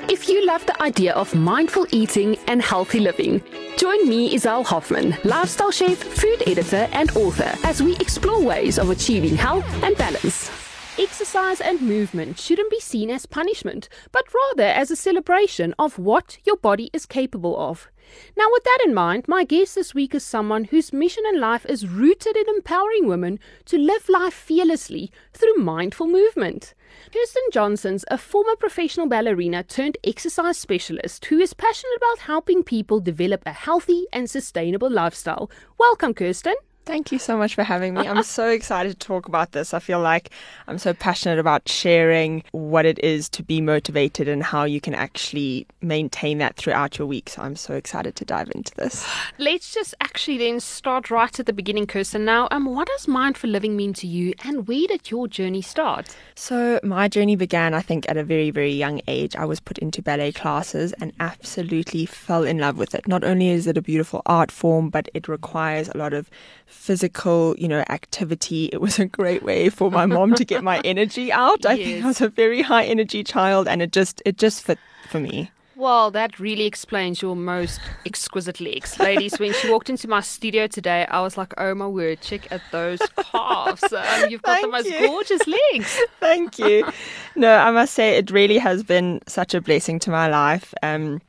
If you love the idea of mindful eating and healthy living, join me, Izelle Hoffman, lifestyle chef, food editor, and author, as we explore ways of achieving health and balance. Exercise and movement shouldn't be seen as punishment, but rather as a celebration of what your body is capable of. Now, with that in mind, my guest this week is someone whose mission in life is rooted in empowering women to live life fearlessly through mindful movement. Kirsten Johnson's a former professional ballerina turned exercise specialist who is passionate about helping people develop a healthy and sustainable lifestyle. Welcome, Kirsten. Thank you so much for having me. I'm so excited to talk about this. I feel like I'm so passionate about sharing what it is to be motivated and how you can actually maintain that throughout your week. So I'm so excited to dive into this. Let's just actually then start right at the beginning, Kirsten. Now, um, what does mindful living mean to you and where did your journey start? So my journey began, I think, at a very, very young age. I was put into ballet classes and absolutely fell in love with it. Not only is it a beautiful art form, but it requires a lot of physical, you know, activity. It was a great way for my mom to get my energy out. I think I was a very high energy child and it just it just fit for me. Well, that really explains your most exquisite legs. Ladies, when she walked into my studio today, I was like, oh my word, check at those calves. Um, you've got Thank the most you. gorgeous legs. Thank you. No, I must say it really has been such a blessing to my life. Um,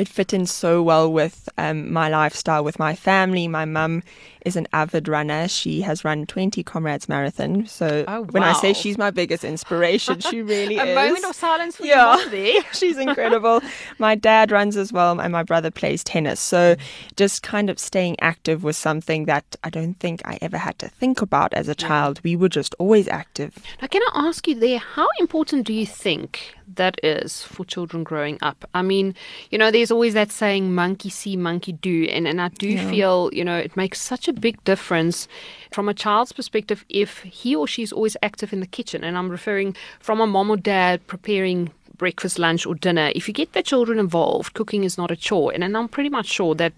it fit in so well with um, my lifestyle, with my family. My mum is an avid runner. She has run 20 Comrades Marathon. So Oh, when I say she's my biggest inspiration, she really A is. moment of silence for Yeah. your. She's incredible. my dad runs as well, and my brother plays tennis. So, just kind of staying active was something that I don't think I ever had to think about as a child. We were just always active. Now, can I ask you there, how important do you think that is for children growing up? I mean, you know, there's always that saying, monkey see, monkey do. And, and I do feel, you know, it makes such a big difference from a child's perspective if he or she's always active in the kitchen. And I'm referring from a mom or dad preparing breakfast, lunch, or dinner. If you get the children involved, cooking is not a chore. And, and I'm pretty much sure that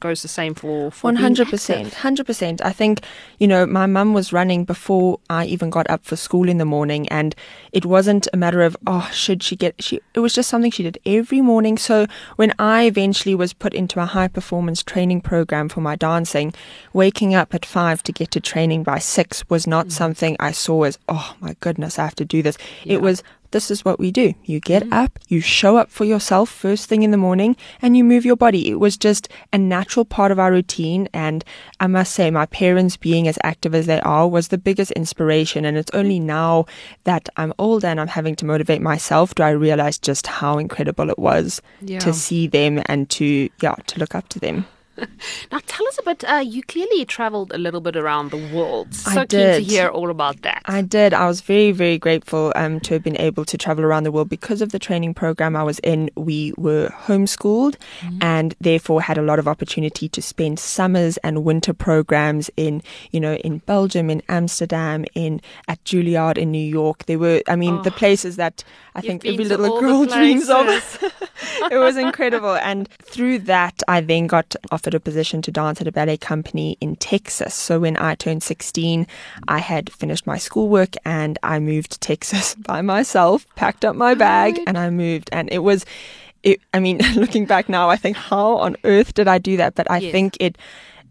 goes the same for, for hundred percent, hundred percent. I think you know my mum was running before I even got up for school in the morning, and it wasn't a matter of oh should she get she. It was just something she did every morning. So when I eventually was put into a high performance training program for my dancing, waking up at five to get to training by six was not mm. something I saw as oh my goodness I have to do this. It was this is what we do. You get mm. up, you show up for yourself first thing in the morning, and you move your body. It was just a natural part of our routine. And I must say, my parents being as active as they are was the biggest inspiration. And it's only now that I'm older and I'm having to motivate myself do I realize just how incredible it was Yeah. to see them and to, yeah, to look up to them. Now, tell us a bit. Uh, you clearly traveled a little bit around the world. So I keen to did. hear all about that. I did. I was very, very grateful um, to have been able to travel around the world because of the training program I was in. We were homeschooled and therefore had a lot of opportunity to spend summers and winter programs in, you know, in Belgium, in Amsterdam, in at Juilliard in New York. They were, I mean, the places that I think every little girl dreams of. it was incredible. And through that, I then got offered a position to dance at a ballet company in Texas. So when I turned 16, I had finished my schoolwork and I moved to Texas by myself, packed up my bag, Right. and I moved. And it was, it, I mean, looking back now, I think, how on earth did I do that? But I Yes. think it,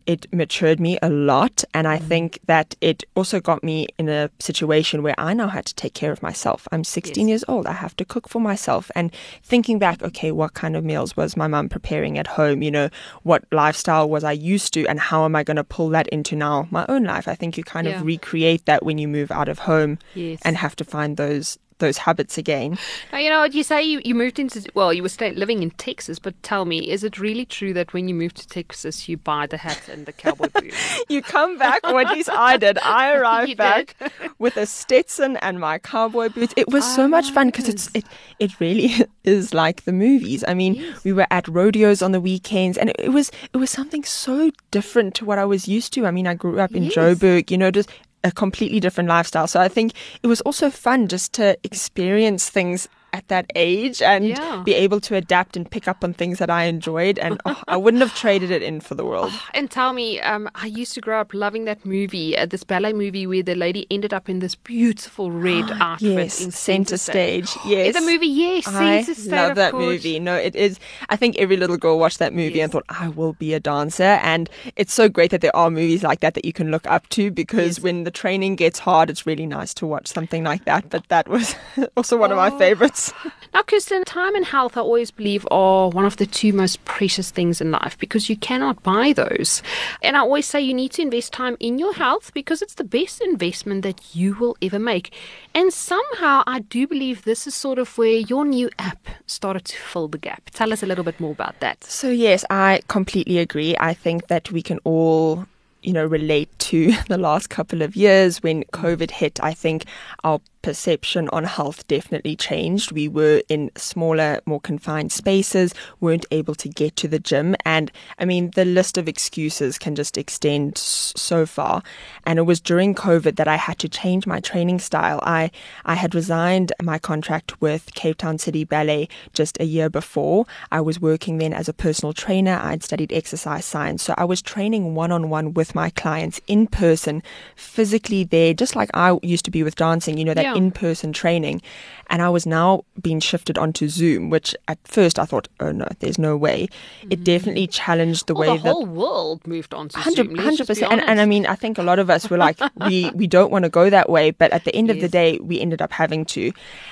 it matured me a lot. And I mm. think that it also got me in a situation where I now had to take care of myself. I'm 16 Yes. years old. I have to cook for myself. And thinking back, okay, what kind of meals was my mum preparing at home? You know, what lifestyle was I used to? And how am I going to pull that into now my own life? I think you kind Yeah. of recreate that when you move out of home Yes. and have to find those those habits again. Now, you know, you say you, you moved into, well, you were stay, living in Texas, but tell me, is it really true that when you moved to Texas, you buy the hat and the cowboy boots? You come back, or at least I did. I arrived back with a Stetson and my cowboy boots. It was so much fun because it's it oh. it really is like the movies. I mean, we were at rodeos on the weekends, and it, it was it was something so different to what I was used to. I mean, I grew up in Yes. Joburg, you know, just a completely different lifestyle. So I think it was also fun just to experience things at that age and Yeah. be able to adapt and pick up on things that I enjoyed. And oh, I wouldn't have traded it in for the world. And tell me, um, I used to grow up loving that movie, uh, this ballet movie where the lady ended up in this beautiful red outfit yes, in center stage. Yes, The movie, yes, I Center Stage, love that course. movie. No, it is. I think every little girl watched that movie and thought, "I will be a dancer." And it's so great that there are movies like that that you can look up to because Yes. when the training gets hard, it's really nice to watch something like that. But that was also one of Oh. my favorites. Now, Kirsten, time and health, I always believe, are one of the two most precious things in life because you cannot buy those. And I always say you need to invest time in your health because it's the best investment that you will ever make. And somehow, I do believe this is sort of where your new app started to fill the gap. Tell us a little bit more about that. So yes, I completely agree. I think that we can all, you know, relate to the last couple of years when COVID hit. I think our perception on health definitely changed. We were in smaller, more confined spaces, weren't able to get to the gym. And I mean, the list of excuses can just extend so far. And it was during COVID that I had to change my training style. I, I had resigned my contract with Cape Town City Ballet just a year before. I was working then as a personal trainer. I'd studied exercise science. So I was training one on one with my clients in person, physically there, just like I used to be with dancing, you know, that. In person training. And I was now being shifted onto Zoom, which at first I thought, oh no, there's no way. It mm. definitely challenged the Well, way the whole world moved on to Hundred Zoom. let's just be percent, and, and I mean, I think a lot of us were like, we we don't want to go that way, but at the end of the day, we ended up having to.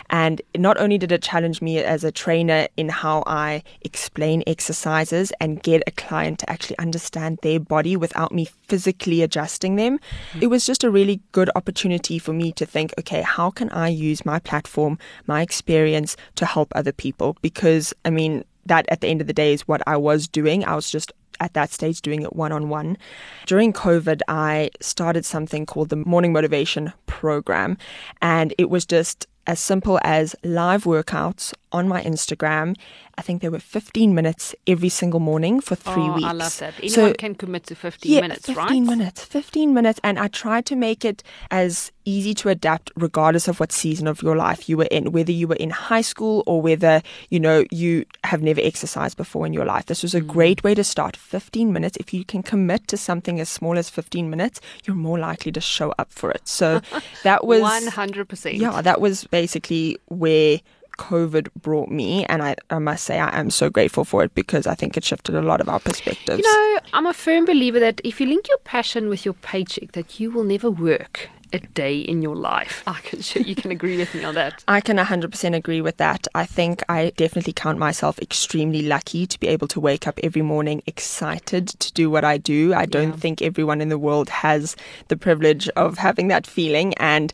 And not only did it challenge me as a trainer in how I explain exercises and get a client to actually understand their body without me physically adjusting them, mm-hmm. it was just a really good opportunity for me to think, okay, how can I use my platform, my experience to help other people? Because I mean, that at the end of the day is what I was doing. I was just at that stage doing it one on one. During COVID, I started something called the Morning Motivation Program, and it was just as simple as live workouts on my Instagram. I think there were 15 minutes every single morning for three oh, weeks. I love that. Anyone So- can commit to 15 yeah, minutes, 15 right? minutes, 15 minutes. And I tried to make it as easy to adapt regardless of what season of your life you were in, whether you were in high school or whether, you know, you have never exercised before in your life. This was Mm. a great way to start 15 minutes. If you can commit to something as small as 15 minutes, you're more likely to show up for it. So that was 100%. yeah, that was basically where COVID brought me, and I, I must say I am so grateful for it because I think it shifted a lot of our perspectives. You know, I'm a firm believer that if you link your passion with your paycheck, that you will never work a day in your life. I can sure you can agree with me on that. I can 100% agree with that. I think I definitely count myself extremely lucky to be able to wake up every morning excited to do what I do. I don't Yeah. think everyone in the world has the privilege of having that feeling and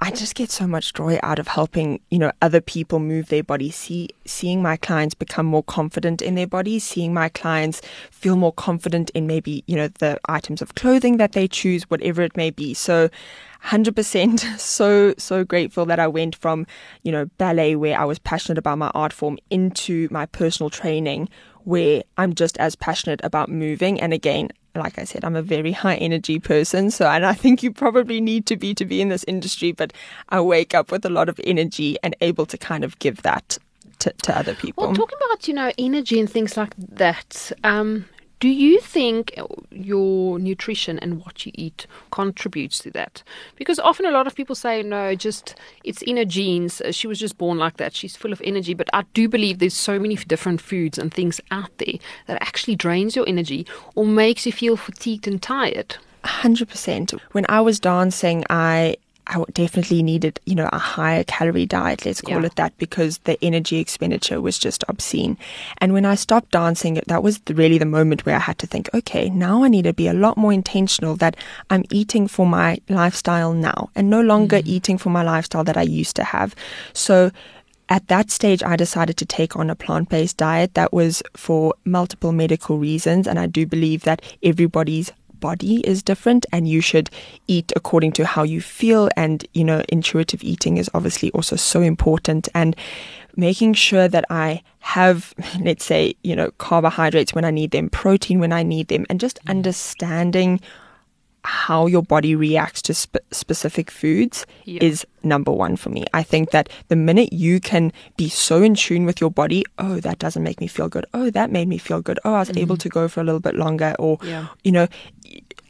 I just get so much joy out of helping, you know, other people move their bodies, see seeing my clients become more confident in their bodies, seeing my clients feel more confident in maybe, you know, the items of clothing that they choose, whatever it may be. So 100% so so grateful that I went from you know ballet where I was passionate about my art form into my personal training where I'm just as passionate about moving and again like I said I'm a very high energy person so and I think you probably need to be to be in this industry but I wake up with a lot of energy and able to kind of give that to, to other people Well, talking about, you know, energy and things like that, um, do you think your nutrition and what you eat contributes to that? Because often a lot of people say, no, just it's in her genes. uh, She was just born like that. She's full of energy. But I do believe there's so many different foods and things out there that actually drains your energy or makes you feel fatigued and tired. Hundred percent. When I was dancing, I I definitely needed, you know, a higher calorie diet, let's call Yeah. it that, because the energy expenditure was just obscene. And when I stopped dancing, that was really the moment where I had to think, okay, now I need to be a lot more intentional that I'm eating for my lifestyle now and no longer mm. eating for my lifestyle that I used to have. So at that stage, I decided to take on a plant based diet that was for multiple medical reasons. And I do believe that everybody's body is different and you should eat according to how you feel. And, you know, intuitive eating is obviously also so important. And making sure that I have, let's say, you know, carbohydrates when I need them, protein when I need them, and just mm. understanding how your body reacts to sp- specific foods Yeah. is number one for me. I think that the minute you can be so in tune with your body, oh, that doesn't make me feel good. Oh, that made me feel good. Oh, I was mm-hmm. able to go for a little bit longer. Or, Yeah. you know,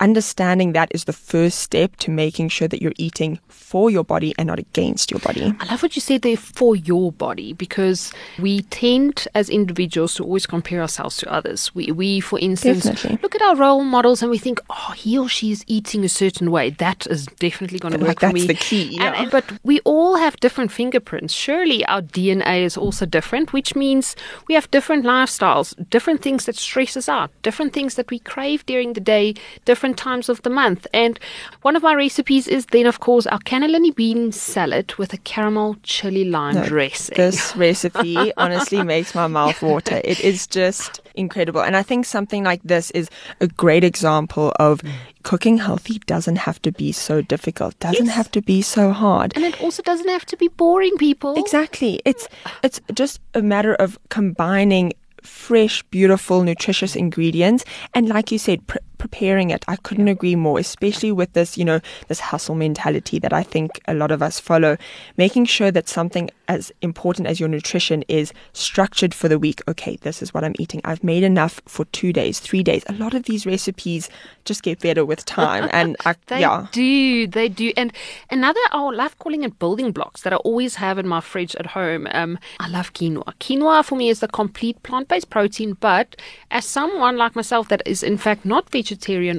understanding that is the first step to making sure that you're eating for your body and not against your body. I love what you said there for your body because we tend as individuals to always compare ourselves to others. We, we for instance, Definitely. look at our role models and we think, oh, he or she is eating a certain way. That is definitely going to work Like, for that's me. the key, And- and- but we all have different fingerprints. Surely our DNA is also different, which means we have different lifestyles, different things that stress us out, different things that we crave during the day, different times of the month. And one of my recipes is then, of course, our cannellini bean salad with a caramel chili lime No, dressing. This recipe honestly makes my mouth water. It is just incredible. And I think something like this is a great example of mm. cooking healthy doesn't have to be so difficult, doesn't Yes. have to be so hard. and it also doesn't have to be boring, people. Exactly. It's it's just a matter of combining fresh, beautiful, nutritious ingredients and like you said pre- preparing it. I couldn't agree more, especially with this, you know, this hustle mentality that I think a lot of us follow, making sure that something as important as your nutrition is structured for the week. Okay, this is what I'm eating. I've made enough for 2 days, 3 days. A lot of these recipes just get better with time and I, They yeah. do, they do. And another, I love calling it building blocks that I always have in my fridge at home. Um, I love quinoa. Quinoa for me is the complete plant based protein, but as someone like myself that is in fact not vegetarian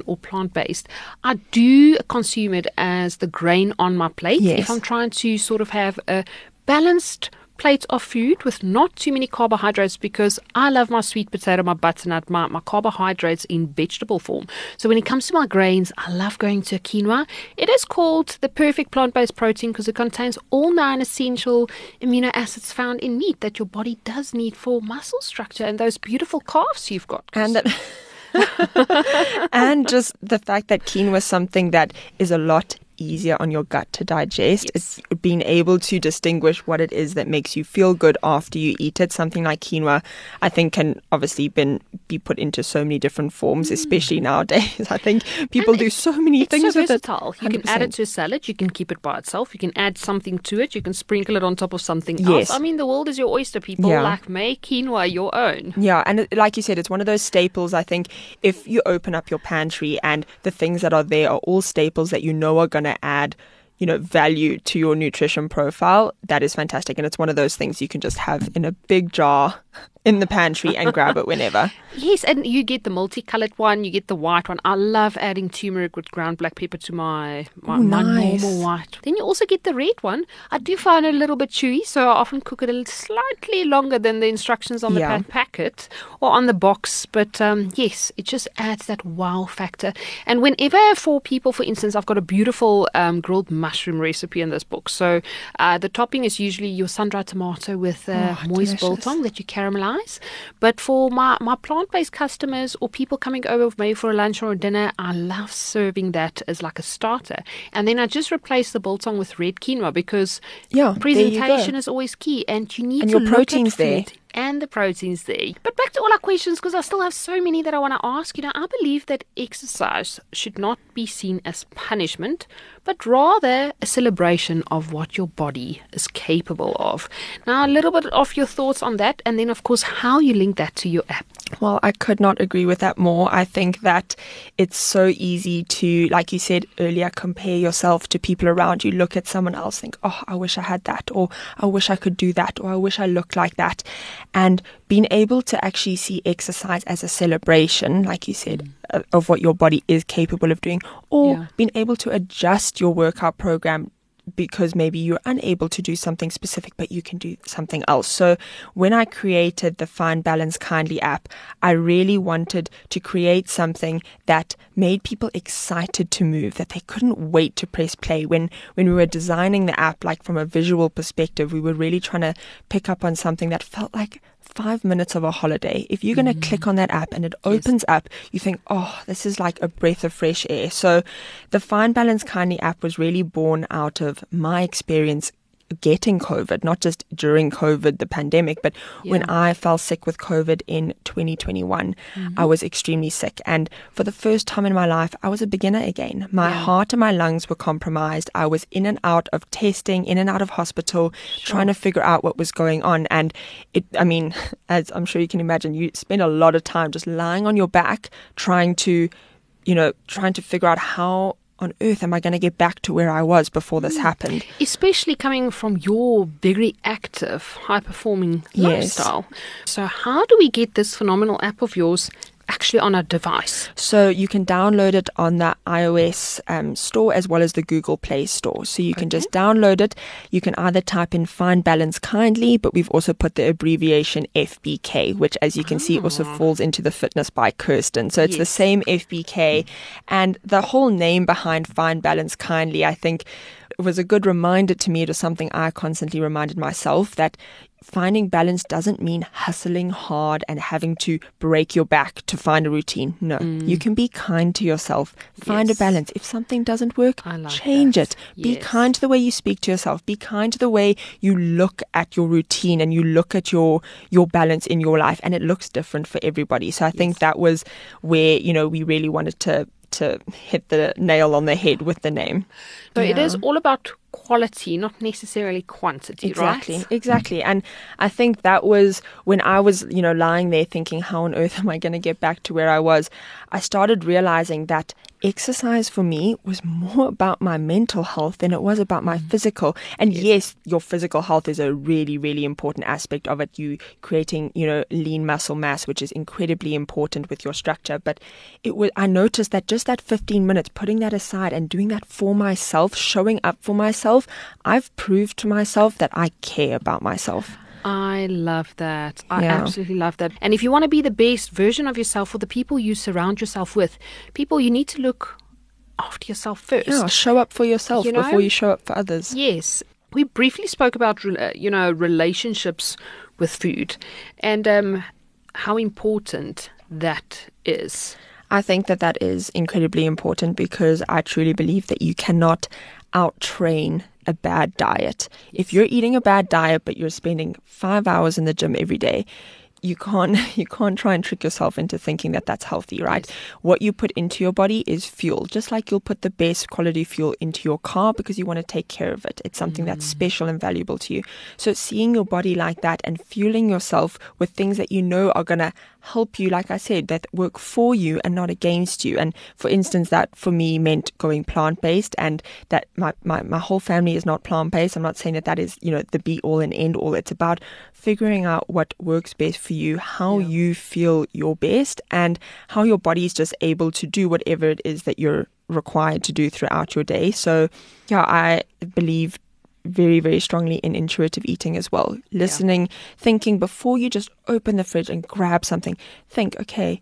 or plant based, I do consume it as the grain on my plate. Yes. If I'm trying to sort of have a balanced plate of food with not too many carbohydrates because I love my sweet potato, my butternut, my, my carbohydrates in vegetable form. So when it comes to my grains, I love going to quinoa. It is called the perfect plant based protein because it contains all nine essential amino acids found in meat that your body does need for muscle structure and those beautiful calves you've got. and that and just the fact that quinoa is something that is a lot easier on your gut to digest. Yes. It's being able to distinguish what it is that makes you feel good after you eat it. Something like quinoa, I think, can obviously been be put into so many different forms, mm. especially nowadays. I think people And do so many things so with versatile. it. You can add it to a salad. You can keep it by itself. You can add something to it. You can sprinkle it on top of something Yes. else. I mean, the world is your oyster, people. Yeah. Like, make quinoa your own. Yeah, and like you said, it's one of those staples. I think if you open up your pantry and the things that are there are all staples that you know are going to add, you know, value to your nutrition profile, that is fantastic. And it's one of those things you can just have in a big jar in the pantry and grab it whenever. Yes, and you get the multicolored one, you get the white one. I love adding turmeric with ground black pepper to my my, Ooh, my nice. normal white. Then you also get the red one. I do find it a little bit chewy, so I often cook it a little slightly longer than the instructions on the Yeah. pa- packet or on the box. But um, yes, it just adds that wow factor. And whenever for people, for instance, I've got a beautiful um, grilled mushroom recipe in this book. So uh, the topping is usually your sun-dried tomato with uh, Oh, moist biltong that you caramelize. But for my, my plant based customers or people coming over maybe for a lunch or a dinner, I love serving that as like a starter. And then I just replace the biltong with red quinoa because Yeah, there you go. presentation is always key and you need And to your look at protein's there. And the proteins there. But back to all our questions because I still have so many that I want to ask. You know, I believe that exercise should not be seen as punishment, but rather a celebration of what your body is capable of. Now, a little bit of your thoughts on that, and then, of course, how you link that to your app. Well, I could not agree with that more. I think that it's so easy to, like you said earlier, compare yourself to people around you. Look at someone else, think, oh, I wish I had that, or I wish I could do that, or I wish I looked like that. And being able to actually see exercise as a celebration, like you said, of, of what your body is capable of doing, or Yeah. being able to adjust your workout program because maybe you're unable to do something specific, but you can do something else. So when I created the Find Balance Kindly app, I really wanted to create something that made people excited to move, that they couldn't wait to press play. When when we were designing the app, like from a visual perspective, we were really trying to pick up on something that felt like five minutes of a holiday. If you're going to click mm. on that app and it opens up, you think, oh, this is like a breath of fresh air. So the Find Balance Kindly app was really born out of my experience getting COVID, not just during COVID, the pandemic, but Yeah. when I fell sick with COVID in 2021, Mm-hmm. I was extremely sick. And for the first time in my life, I was a beginner again. My Yeah. heart and my lungs were compromised. I was in and out of testing, in and out of hospital, trying to figure out what was going on. And it, I mean, as I'm sure you can imagine, you spend a lot of time just lying on your back trying to, you know, trying to figure out how on earth am I going to get back to where I was before this hmm. happened. Especially coming from your very active, high performing Yes. lifestyle. So, how do we get this phenomenal app of yours actually on a device? So you can download it on the iOS um, store as well as the Google Play store. So you can just download it. You can either type in Find Balance Kindly, but we've also put the abbreviation FBK, which, as you can see, also falls into the Fitness by Kirsten. So it's the same FBK, and the whole name behind Find Balance Kindly, I think. Was a good reminder to me. It was something I constantly reminded myself that finding balance doesn't mean hustling hard and having to break your back to find a routine. No, you can be kind to yourself. Find Mm. Yes. a balance. If something doesn't work, like change that. it. Be kind to the way you speak to yourself. Be kind to the way you look at your routine and you look at your your balance in your life and it looks different for everybody. So I think that was where, you know, we really wanted to to hit the nail on the head with the name. So, it Yeah. is all about quality, not necessarily quantity, Exactly, right? exactly. And I think that was when I was, you know, lying there thinking, how on earth am I going to get back to where I was? I started realizing that exercise for me was more about my mental health than it was about my mm-hmm. physical. And yes. your physical health is a really, really important aspect of it. You creating, you know, lean muscle mass, which is incredibly important with your structure. But it was, I noticed that just that 15 minutes, putting that aside and doing that for myself, showing up for myself, I've proved to myself that I care about myself. I love that. I Yeah. absolutely love that. And if you want to be the best version of yourself for the people you surround yourself with, people, you need to look after yourself first. Yeah, show up for yourself You know? before you show up for others. Yes. We briefly spoke about, you know, relationships with food and um, how important that is. I think that that is incredibly important because I truly believe that you cannot out train a bad diet. If you're eating a bad diet but you're spending 5 hours in the gym every day, you can't you can't try and trick yourself into thinking that that's healthy, right? What you put into your body is fuel, just like you'll put the best quality fuel into your car because you want to take care of it. It's something that's mm. special and valuable to you. So seeing your body like that and fueling yourself with things that you know are going to help you like I said that work for you and not against you. And for instance that for me meant going plant-based and that my my, my whole family is not plant-based. I'm not saying that that is, you know, the be all and end all. It's about figuring out what works best for you, how you feel your best, and how your body is just able to do whatever it is that you're required to do throughout your day. So, yeah, I believe very, very strongly in intuitive eating as well. Listening, thinking before you just open the fridge and grab something, think, okay,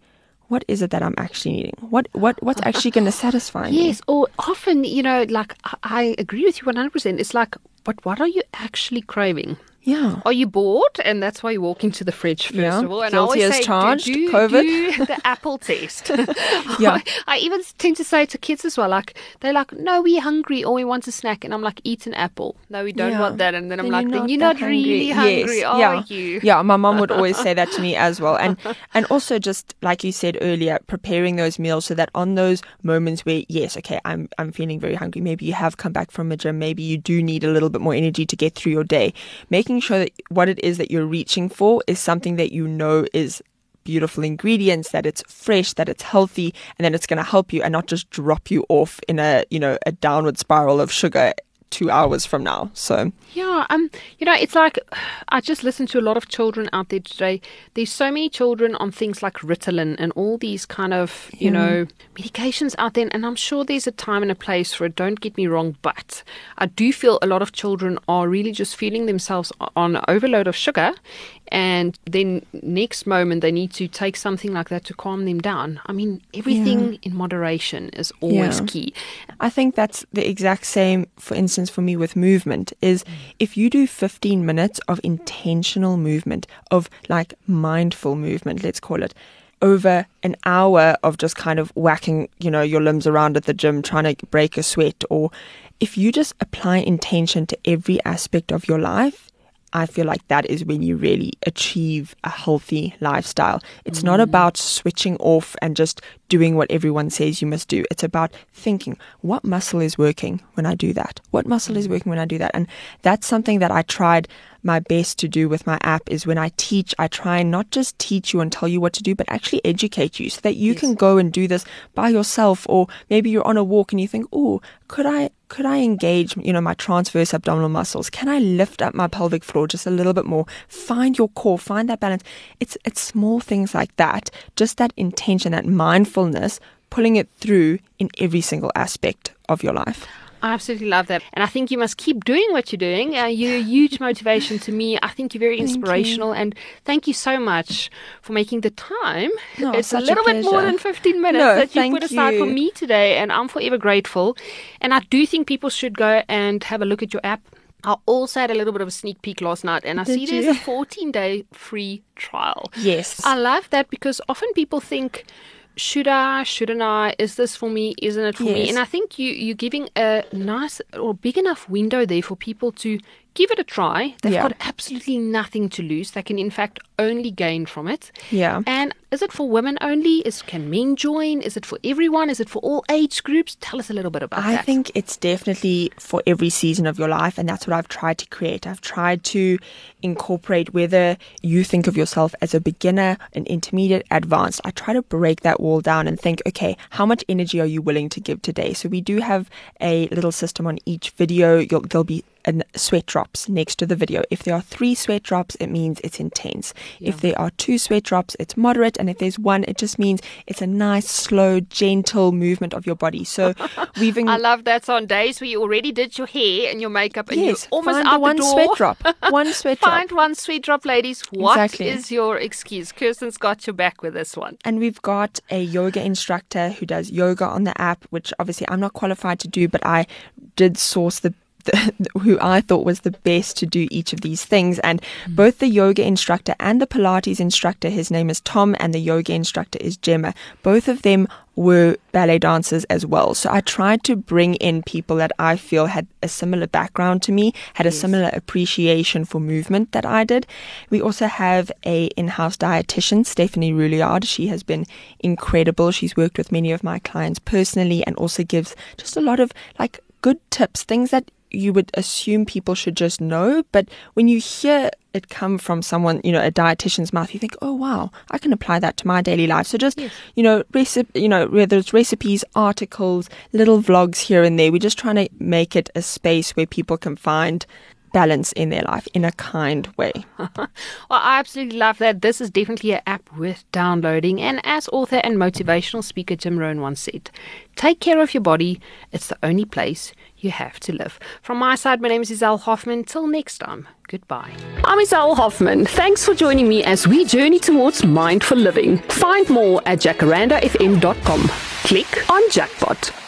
what is it that I'm actually needing? What what what's actually going to satisfy me? Yes, or often, you know, like I, I agree with you 100%. It's like, but what are you actually craving? Yeah. Are you bored? And that's why you walk into the fridge first Yeah, of all. And guilty I always say, charged, do, COVID. do the apple test. Yeah. I, I even tend to say to kids as well, like they're like, "No, we're hungry or we want a snack," and I'm like, "Eat an apple." No, we don't Yeah. want that. And then I'm like, you're "Then you're not really hungry, Yes, are yeah. you?" Yeah, my mom would always say that to me as well. And and also just like you said earlier, preparing those meals so that on those moments where yes, okay, I'm I'm feeling very hungry. Maybe you have come back from a gym, maybe you do need a little bit more energy to get through your day. Making sure that what it is that you're reaching for is something that you know is beautiful ingredients that it's fresh that it's healthy and then it's going to help you and not just drop you off in a you know a downward spiral of sugar 2 hours from now so Yeah, um, you know, it's like I just listen to a lot of children out there today. There's so many children on things like Ritalin and all these kind of, you know, medications out there, and I'm sure there's a time and a place for it. Don't get me wrong, but I do feel a lot of children are really just feeling themselves on overload of sugar, and then next moment they need to take something like that to calm them down. I mean, everything in moderation is always Yeah. key. I think that's the exact same, for instance, for me with movement is if you do 15 minutes of intentional movement, of like mindful movement, let's call it, over an hour of just kind of whacking, you know, your limbs around at the gym, trying to break a sweat, or if you just apply intention to every aspect of your life, I feel like that is when you really achieve a healthy lifestyle. It's mm. not about switching off and just doing what everyone says you must do. It's about thinking, what muscle is working when I do that? What muscle is mm. working when I do that? And that's something that I tried my best to do with my app is when I teach, I try and not just teach you and tell you what to do, but actually educate you so that you yes. can go and do this by yourself. Or maybe you're on a walk and you think, oh, could I could I engage, you know, my transverse abdominal muscles? Can I lift up my pelvic floor just a little bit more? Find your core, find that balance. It's it's small things like that, just that intention, that mindfulness, pulling it through in every single aspect of your life. I absolutely love that. And I think you must keep doing what you're doing. Uh, you're a huge motivation to me. I think you're very inspirational. You. And thank you so much for making the time. No, it's a little a bit more than 15 minutes no, that you put aside you. for me today. And I'm forever grateful. And I do think people should go and have a look at your app. I also had a little bit of a sneak peek last night, and I Did see there's a 14 day free trial. Yes. I love that because often people think, should I, shouldn't I? Is this for me? Isn't it for yes. me? And I think you you're giving a nice or big enough window there for people to give it a try. They've yeah. got absolutely nothing to lose. They can, in fact, only gain from it. Yeah. And is it for women only? Is can men join? Is it for everyone? Is it for all age groups? Tell us a little bit about I that. I think it's definitely for every season of your life, and that's what I've tried to create. I've tried to incorporate whether you think of yourself as a beginner, an intermediate, advanced. I try to break that wall down and think, okay, how much energy are you willing to give today? So we do have a little system on each video. You'll, there'll be sweat drops next to the video. If there are three sweat drops, it means it's intense. Yeah. If there are two sweat drops, it's moderate. And if there's one, it just means it's a nice, slow, gentle movement of your body. So we've. I love that. So on days where you already did your hair and your makeup and yes, you're almost out one the door. sweat drop. One sweat drop. Find one sweat drop, ladies. What exactly. is your excuse? Kirsten's got your back with this one. And we've got a yoga instructor who does yoga on the app, which obviously I'm not qualified to do, but I did source the the, who I thought was the best to do each of these things. And mm. both the yoga instructor and the Pilates instructor, his name is Tom, and the yoga instructor is Gemma. Both of them were ballet dancers as well. So I tried to bring in people that I feel had a similar background to me, had a yes. similar appreciation for movement that I did. We also have a in-house dietitian, Stephanie Rouliard. She has been incredible. She's worked with many of my clients personally and also gives just a lot of like good tips, things that you would assume people should just know. But when you hear it come from someone, you know, a dietitian's mouth, you think, oh wow, I can apply that to my daily life. So just, yes. you know, recipe, you know, whether it's recipes, articles, little vlogs here and there, we're just trying to make it a space where people can find balance in their life in a kind way. well, I absolutely love that. This is definitely an app worth downloading. And as author and motivational speaker Jim Rohn once said, take care of your body. It's the only place you have to live. From my side, my name is Izelle Hoffman. Till next time, goodbye. I'm Izelle Hoffman. Thanks for joining me as we journey towards mindful living. Find more at jacarandafm.com. Click on Jackpot.